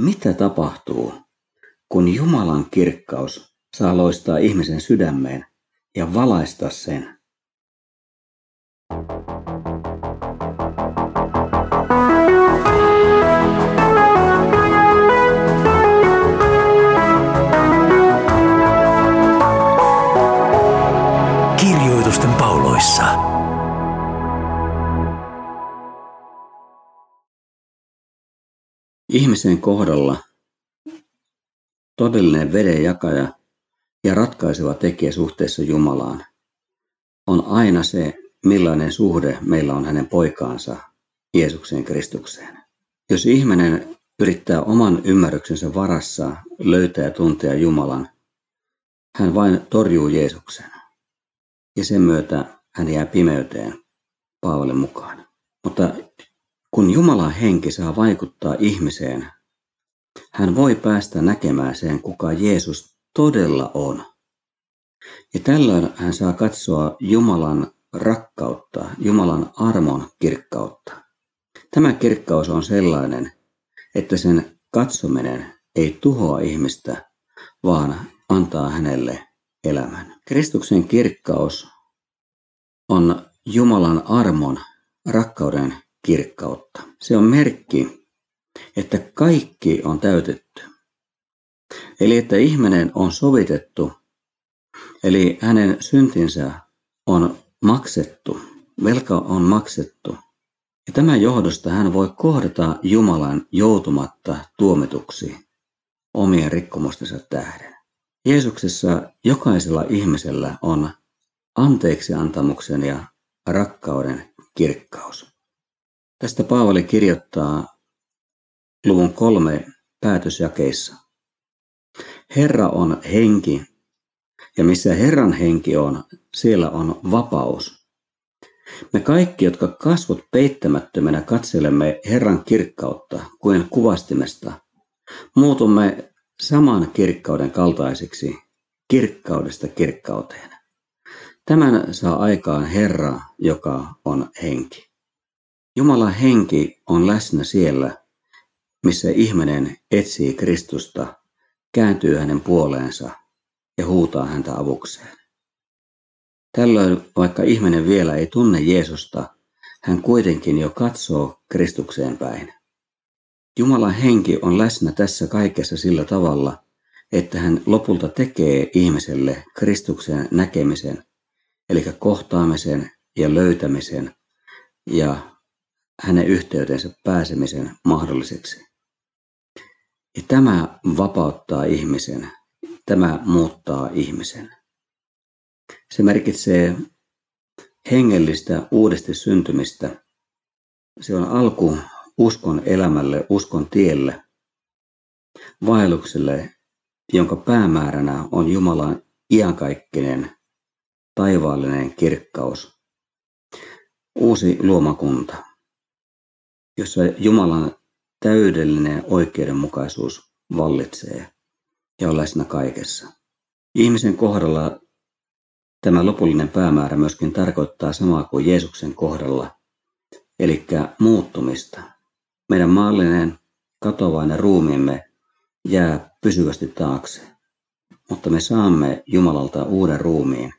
Mitä tapahtuu, kun Jumalan kirkkaus saa loistaa ihmisen sydämeen ja valaista sen? Ihmisen kohdalla todellinen vedenjakaja ja ratkaiseva tekijä suhteessa Jumalaan on aina se, millainen suhde meillä on hänen poikaansa Jeesukseen Kristukseen. Jos ihminen yrittää oman ymmärryksensä varassa löytää ja tuntea Jumalan, hän vain torjuu Jeesuksen. Ja sen myötä hän jää pimeyteen Paavalin mukaan. Mutta kun Jumalan henki saa vaikuttaa ihmiseen, hän voi päästä näkemään sen, kuka Jeesus todella on. Ja tällöin hän saa katsoa Jumalan rakkautta, Jumalan armon kirkkautta. Tämä kirkkaus on sellainen, että sen katsominen ei tuhoa ihmistä, vaan antaa hänelle elämän. Kristuksen kirkkaus on Jumalan armon, rakkauden kirkkautta. Se on merkki, että kaikki on täytetty. Eli että ihminen on sovitettu, eli hänen syntinsä on maksettu, velka on maksettu. Ja tämän johdosta hän voi kohdata Jumalan joutumatta tuomituksi omien rikkomustensa tähden. Jeesuksessa jokaisella ihmisellä on anteeksi antamuksen ja rakkauden kirkkaus. Tästä Paavali kirjoittaa luvun kolme päätösjakeissa. Herra on henki, ja missä Herran henki on, siellä on vapaus. Me kaikki, jotka kasvot peittämättömänä katselemme Herran kirkkautta kuin kuvastimesta, muutumme saman kirkkauden kaltaisiksi kirkkaudesta kirkkauteen. Tämän saa aikaan Herra, joka on henki. Jumalan henki on läsnä siellä, missä ihminen etsii Kristusta, kääntyy hänen puoleensa ja huutaa häntä avukseen. Tällöin, vaikka ihminen vielä ei tunne Jeesusta, hän kuitenkin jo katsoo Kristukseen päin. Jumalan henki on läsnä tässä kaikessa sillä tavalla, että hän lopulta tekee ihmiselle Kristuksen näkemisen, eli kohtaamisen ja löytämisen ja hänen yhteytensä pääsemisen mahdolliseksi. Ja tämä vapauttaa ihmisen, tämä muuttaa ihmisen. Se merkitsee hengellistä uudesti syntymistä. Se on alku uskon elämälle, uskon tielle, vaellukselle, jonka päämääränä on Jumalan iankaikkinen taivaallinen kirkkaus, uusi luomakunta, jossa Jumalan täydellinen oikeudenmukaisuus vallitsee ja on läsnä kaikessa. Ihmisen kohdalla tämä lopullinen päämäärä myöskin tarkoittaa samaa kuin Jeesuksen kohdalla, eli muuttumista. Meidän maallinen katovainen ruumiimme jää pysyvästi taakse, mutta me saamme Jumalalta uuden ruumiin,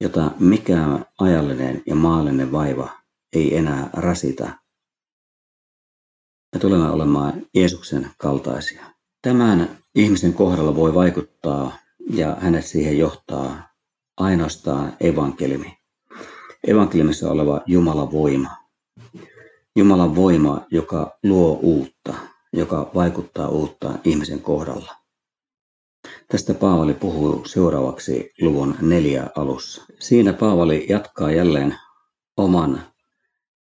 jota mikään ajallinen ja maallinen vaiva ei enää rasita. Me tulemme olemaan Jeesuksen kaltaisia. Tämän ihmisen kohdalla voi vaikuttaa ja hänet siihen johtaa ainoastaan evankeliumi. Evankeliumissa oleva Jumalan voima. Jumalan voima, joka luo uutta, joka vaikuttaa uutta ihmisen kohdalla. Tästä Paavali puhuu seuraavaksi luvun neljä alussa. Siinä Paavali jatkaa jälleen oman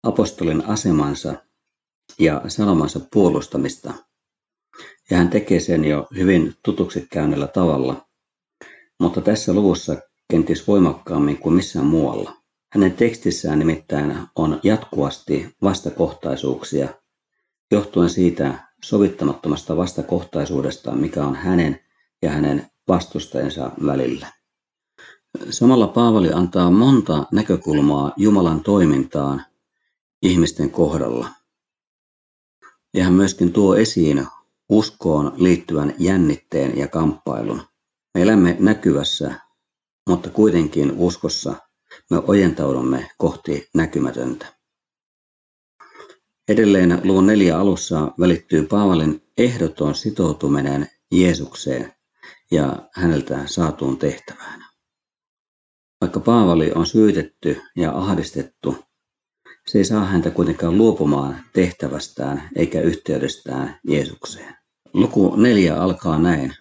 apostolin asemansa ja sanomansa puolustamista. Ja hän tekee sen jo hyvin tutuksi käynnellä tavalla, mutta tässä luvussa kenties voimakkaammin kuin missään muualla. Hänen tekstissään nimittäin on jatkuvasti vastakohtaisuuksia, johtuen siitä sovittamattomasta vastakohtaisuudesta, mikä on hänen ja hänen vastustajansa välillä. Samalla Paavali antaa monta näkökulmaa Jumalan toimintaan ihmisten kohdalla. Ja hän myöskin tuo esiin uskoon liittyvän jännitteen ja kamppailun. Me elämme näkyvässä, mutta kuitenkin uskossa me ojentaudumme kohti näkymätöntä. Edelleen luvun neljä alussa välittyy Paavalin ehdoton sitoutuminen Jeesukseen ja häneltä saatuun tehtävään. Vaikka Paavali on syytetty ja ahdistettu, se ei saa häntä kuitenkaan luopumaan tehtävästään eikä yhteydestään Jeesukseen. Luku neljä alkaa näin.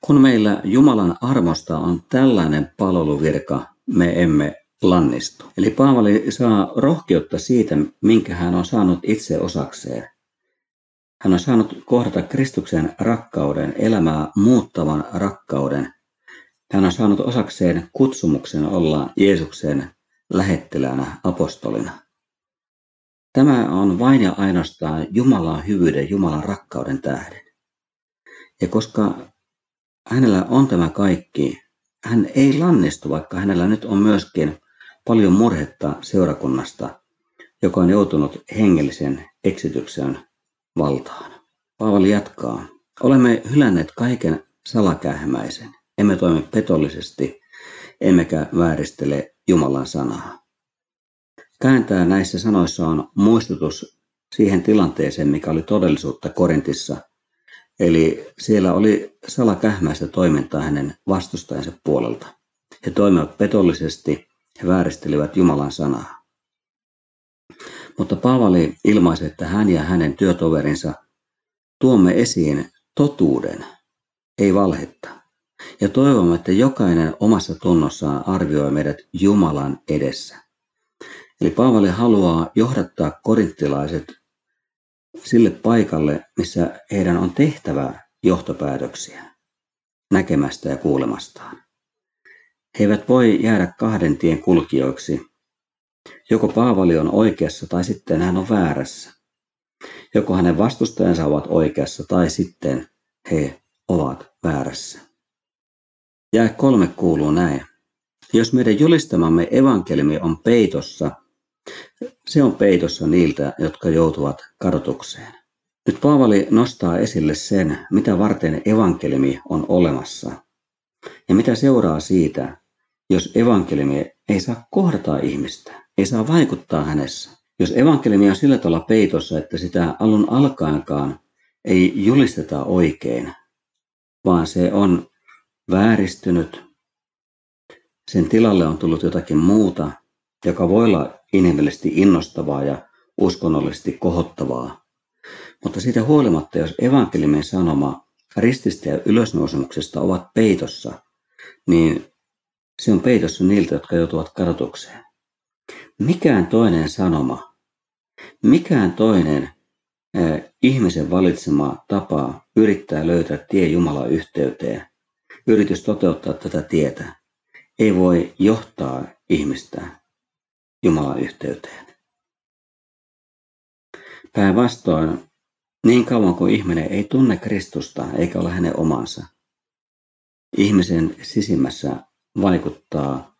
Kun meillä Jumalan armosta on tällainen palveluvirka, me emme lannistu. Eli Paavali saa rohkeutta siitä, minkä hän on saanut itse osakseen. Hän on saanut kohdata Kristuksen rakkauden, elämää muuttavan rakkauden. Hän on saanut osakseen kutsumuksen olla Jeesuksen lähettilänä apostolina. Tämä on vain ja ainoastaan Jumalan hyvyyden, Jumalan rakkauden tähden. Ja koska hänellä on tämä kaikki, hän ei lannistu, vaikka hänellä nyt on myöskin paljon murhetta seurakunnasta, joka on joutunut hengellisen eksityksen valtaan. Paavali jatkaa. Olemme hylänneet kaiken salakähmäisen. Emme toimi petollisesti, emmekä vääristele Jumalan sanaa. Kääntää näissä sanoissa on muistutus siihen tilanteeseen, mikä oli todellisuutta Korintissa. Eli siellä oli salakähmäistä toimintaa hänen vastustajansa puolelta. He toimivat petollisesti, he vääristelivät Jumalan sanaa. Mutta Paavali ilmaisi, että hän ja hänen työtoverinsa tuomme esiin totuuden, ei valhetta. Ja toivomme, että jokainen omassa tunnossaan arvioi meidät Jumalan edessä. Eli Paavali haluaa johdattaa korinttilaiset sille paikalle, missä heidän on tehtävä johtopäätöksiä näkemästä ja kuulemastaan. He eivät voi jäädä kahden tien kulkijoiksi. Joko Paavali on oikeassa tai sitten hän on väärässä. Joko hänen vastustajansa ovat oikeassa tai sitten he ovat väärässä. Jää kolme kuuluu näin. Jos meidän julistamamme evankeliumi on peitossa, se on peitossa niiltä, jotka joutuvat kadotukseen. Nyt Paavali nostaa esille sen, mitä varten evankeliumi on olemassa. Ja mitä seuraa siitä, jos evankeliumi ei saa kohdata ihmistä, ei saa vaikuttaa hänessä. Jos evankeliumi on sillä tavalla peitossa, että sitä alun alkaenkaan ei julisteta oikein, vaan se on vääristynyt, sen tilalle on tullut jotakin muuta, joka voi olla inhimillisesti innostavaa ja uskonnollisesti kohottavaa. Mutta siitä huolimatta, jos evankeliumin sanoma rististä ja ylösnousemuksesta ovat peitossa, niin se on peitossa niiltä, jotka joutuvat kadotukseen. Mikään toinen sanoma, mikään toinen ihmisen valitsema tapa yrittää löytää tie Jumalan yhteyteen, yritys toteuttaa tätä tietä, ei voi johtaa ihmistä Jumalan yhteyteen. Päinvastoin, niin kauan kuin ihminen ei tunne Kristusta eikä ole hänen omansa, ihmisen sisimmässä vaikuttaa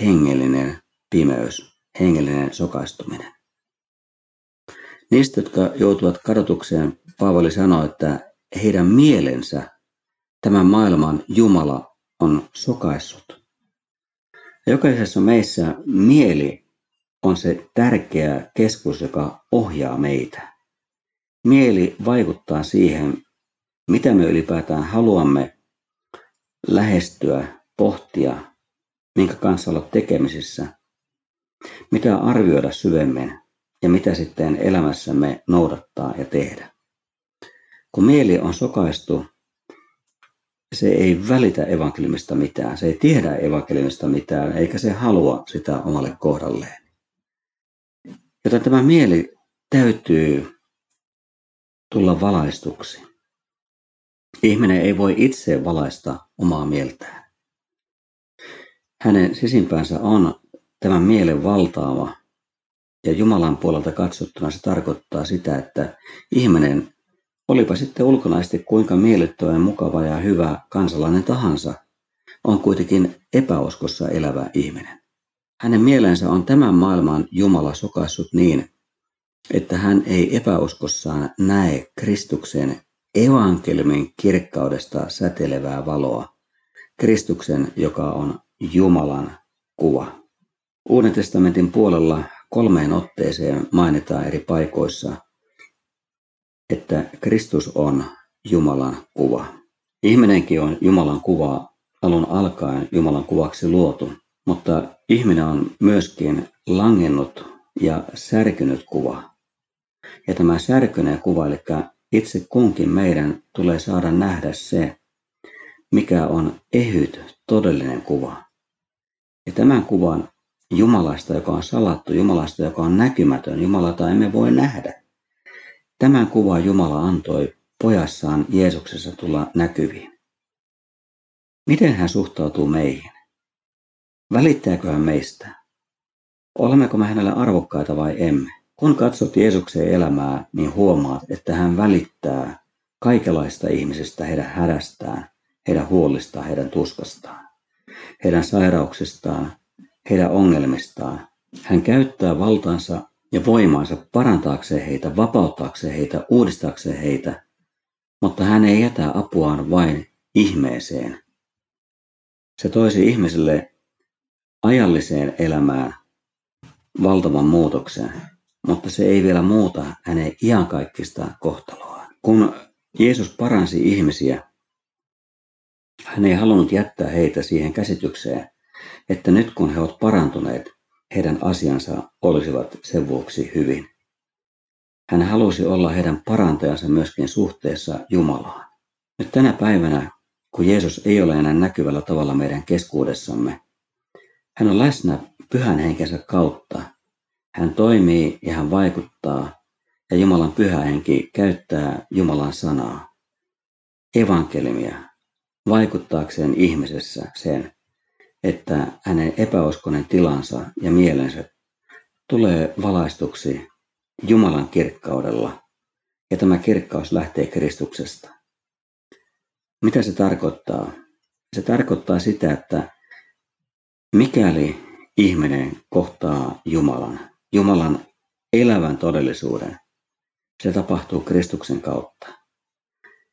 hengellinen pimeys, hengellinen sokaistuminen. Niistä, jotka joutuvat kadotukseen, Paavali sanoi, että heidän mielensä tämän maailman Jumala on sokaissut. Jokaisessa meissä mieli on se tärkeä keskus, joka ohjaa meitä. Mieli vaikuttaa siihen, mitä me ylipäätään haluamme lähestyä, pohtia, minkä kanssa olla tekemisissä, mitä arvioida syvemmin ja mitä sitten elämässämme noudattaa ja tehdä. Kun mieli on sokaistu, se ei välitä evankeliumista mitään, se ei tiedä evankeliumista mitään, eikä se halua sitä omalle kohdalleen. Joten tämä mieli täytyy tulla valaistuksi. Ihminen ei voi itse valaista omaa mieltään. Hänen sisimpäänsä on tämän mielen valtaava ja Jumalan puolelta katsottuna se tarkoittaa sitä, että ihminen, olipa sitten ulkonaisesti kuinka miellyttävä, mukava ja hyvä kansalainen tahansa, on kuitenkin epäuskossa elävä ihminen. Hänen mielensä on tämän maailman Jumala sokaissut niin, että hän ei epäuskossaan näe Kristuksen evankeliumin kirkkaudesta säteilevää valoa, Kristuksen, joka on Jumalan kuva. Uuden testamentin puolella kolmeen otteeseen mainitaan eri paikoissa, että Kristus on Jumalan kuva. Ihminenkin on Jumalan kuva alun alkaen Jumalan kuvaksi luotu, mutta ihminen on myöskin langennut ja särkynyt kuva. Ja tämä särkyneen kuva, eli itse kunkin meidän tulee saada nähdä se, mikä on ehyt, todellinen kuva. Ja tämän kuvan Jumalasta, joka on salattu, Jumalasta, joka on näkymätön, Jumalata emme voi nähdä. Tämän kuvan Jumala antoi pojassaan Jeesuksessa tulla näkyviin. Miten hän suhtautuu meihin? Välittääkö hän meistä? Olemmeko me hänelle arvokkaita vai emme? Kun katsot Jeesuksen elämää, niin huomaat, että hän välittää kaikenlaista ihmisistä heidän hädästään, heidän huolistaan, heidän tuskastaan, heidän sairauksistaan, heidän ongelmistaan. Hän käyttää valtaansa ja voimaansa parantaakseen heitä, vapauttaakseen heitä, uudistaakseen heitä, mutta hän ei jätä apuaan vain ihmeeseen. Se toisi ihmiselle ajalliseen elämään valtavan muutoksen, mutta se ei vielä muuta hänen iankaikkista kohtaloaan. Kun Jeesus paransi ihmisiä, hän ei halunnut jättää heitä siihen käsitykseen, että nyt kun he ovat parantuneet, heidän asiansa olisivat sen vuoksi hyvin. Hän halusi olla heidän parantajansa myöskin suhteessa Jumalaan. Nyt tänä päivänä, kun Jeesus ei ole enää näkyvällä tavalla meidän keskuudessamme, hän on läsnä pyhän henkensä kautta. Hän toimii ja hän vaikuttaa, ja Jumalan pyhä henki käyttää Jumalan sanaa, evankelimia, vaikuttaakseen ihmisessä sen, että hänen epäuskonen tilansa ja mielensä tulee valaistuksi Jumalan kirkkaudella, ja tämä kirkkaus lähtee Kristuksesta. Mitä se tarkoittaa? Se tarkoittaa sitä, että mikäli ihminen kohtaa Jumalan, Jumalan elävän todellisuuden, se tapahtuu Kristuksen kautta.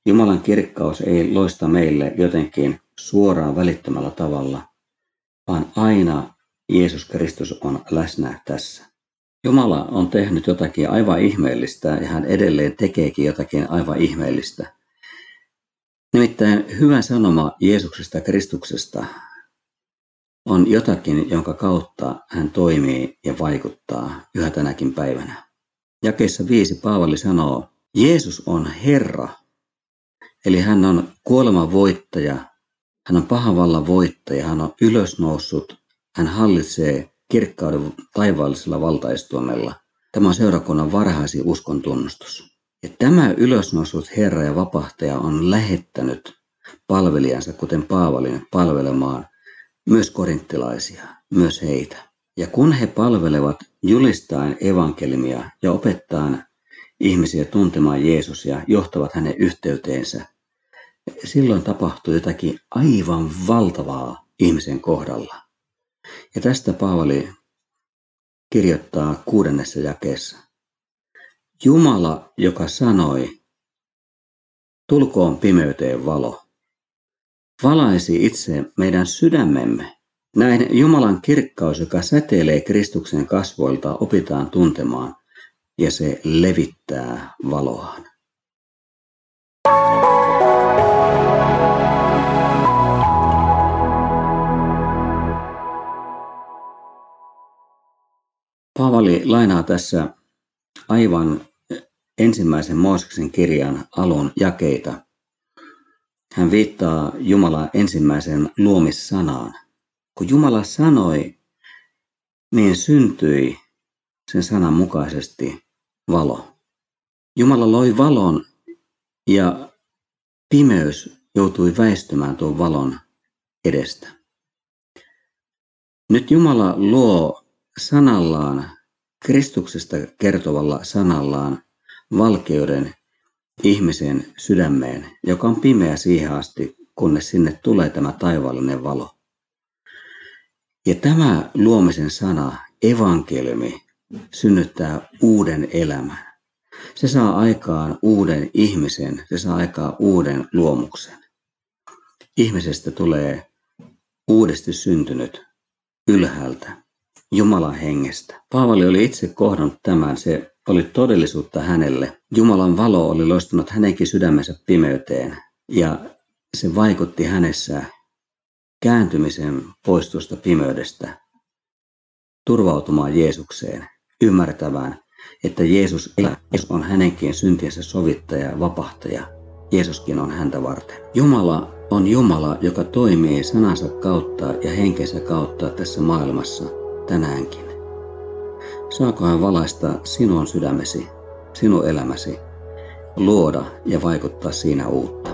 Jumalan kirkkaus ei loista meille jotenkin suoraan välittömällä tavalla, vaan aina Jeesus Kristus on läsnä tässä. Jumala on tehnyt jotakin aivan ihmeellistä ja hän edelleen tekeekin jotakin aivan ihmeellistä. Nimittäin hyvä sanoma Jeesuksesta Kristuksesta on jotakin, jonka kautta hän toimii ja vaikuttaa yhä tänäkin päivänä. Jakeessa viisi Paavali sanoo, Jeesus on Herra, eli hän on kuoleman voittaja, hän on pahan vallan voittaja, hän on ylösnoussut, hän hallitsee kirkkauden taivaallisella valtaistuomella. Tämä on seurakunnan varhaisin uskon tunnustus. Ja tämä ylösnousut Herra ja vapahtaja on lähettänyt palvelijansa, kuten Paavalin, palvelemaan myös korinttilaisia, myös heitä. Ja kun he palvelevat julistaen evankelmia ja opettaen ihmisiä tuntemaan Jeesus ja johtavat hänen yhteyteensä, silloin tapahtuu jotakin aivan valtavaa ihmisen kohdalla. Ja tästä Paavali kirjoittaa kuudennessa jakeessa. Jumala, joka sanoi, tulkoon pimeyteen valo, valaisi itse meidän sydämemme. Näin Jumalan kirkkaus, joka säteilee Kristuksen kasvoilta, opitaan tuntemaan ja se levittää valoaan. Paavali lainaa tässä aivan ensimmäisen Mooseksen kirjan alun jakeita. Hän viittaa Jumalan ensimmäisen luomissanaan. Kun Jumala sanoi, niin syntyi sen sanan mukaisesti valo. Jumala loi valon ja pimeys joutui väistymään tuon valon edestä. Nyt Jumala luo sanallaan, Kristuksesta kertovalla sanallaan valkeuden ihmisen sydämeen, joka on pimeä siihen asti, kunnes sinne tulee tämä taivaallinen valo. Ja tämä luomisen sana, evankeliumi, synnyttää uuden elämän. Se saa aikaan uuden ihmisen, se saa aikaan uuden luomuksen. Ihmisestä tulee uudesti syntynyt ylhäältä, Jumalan hengestä. Paavali oli itse kohdannut tämän, se oli todellisuutta hänelle. Jumalan valo oli loistunut hänenkin sydämensä pimeyteen ja se vaikutti hänessä kääntymisen poistusta pimeydestä turvautumaan Jeesukseen, ymmärtävään, että Jeesus on hänenkin syntiensä sovittaja ja vapahtaja. Jeesuskin on häntä varten. Jumala on Jumala, joka toimii sanansa kautta ja henkensä kautta tässä maailmassa tänäänkin. Saako hän valaista sinun sydämesi, sinun elämäsi, luoda ja vaikuttaa siinä uutta?